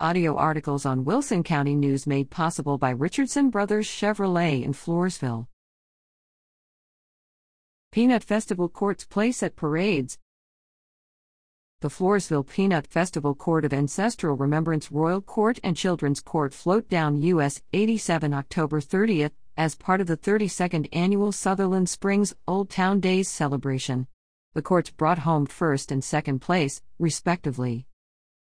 Audio articles on Wilson County News made possible by Richardson Brothers Chevrolet in Floresville. Peanut Festival Courts Place at Parades. The Floresville Peanut Festival Court of Ancestral Remembrance Royal Court and Children's Court float down US 87 October 30th as part of the 32nd annual Sutherland Springs Old Town Days celebration. The courts brought home first and second place, respectively.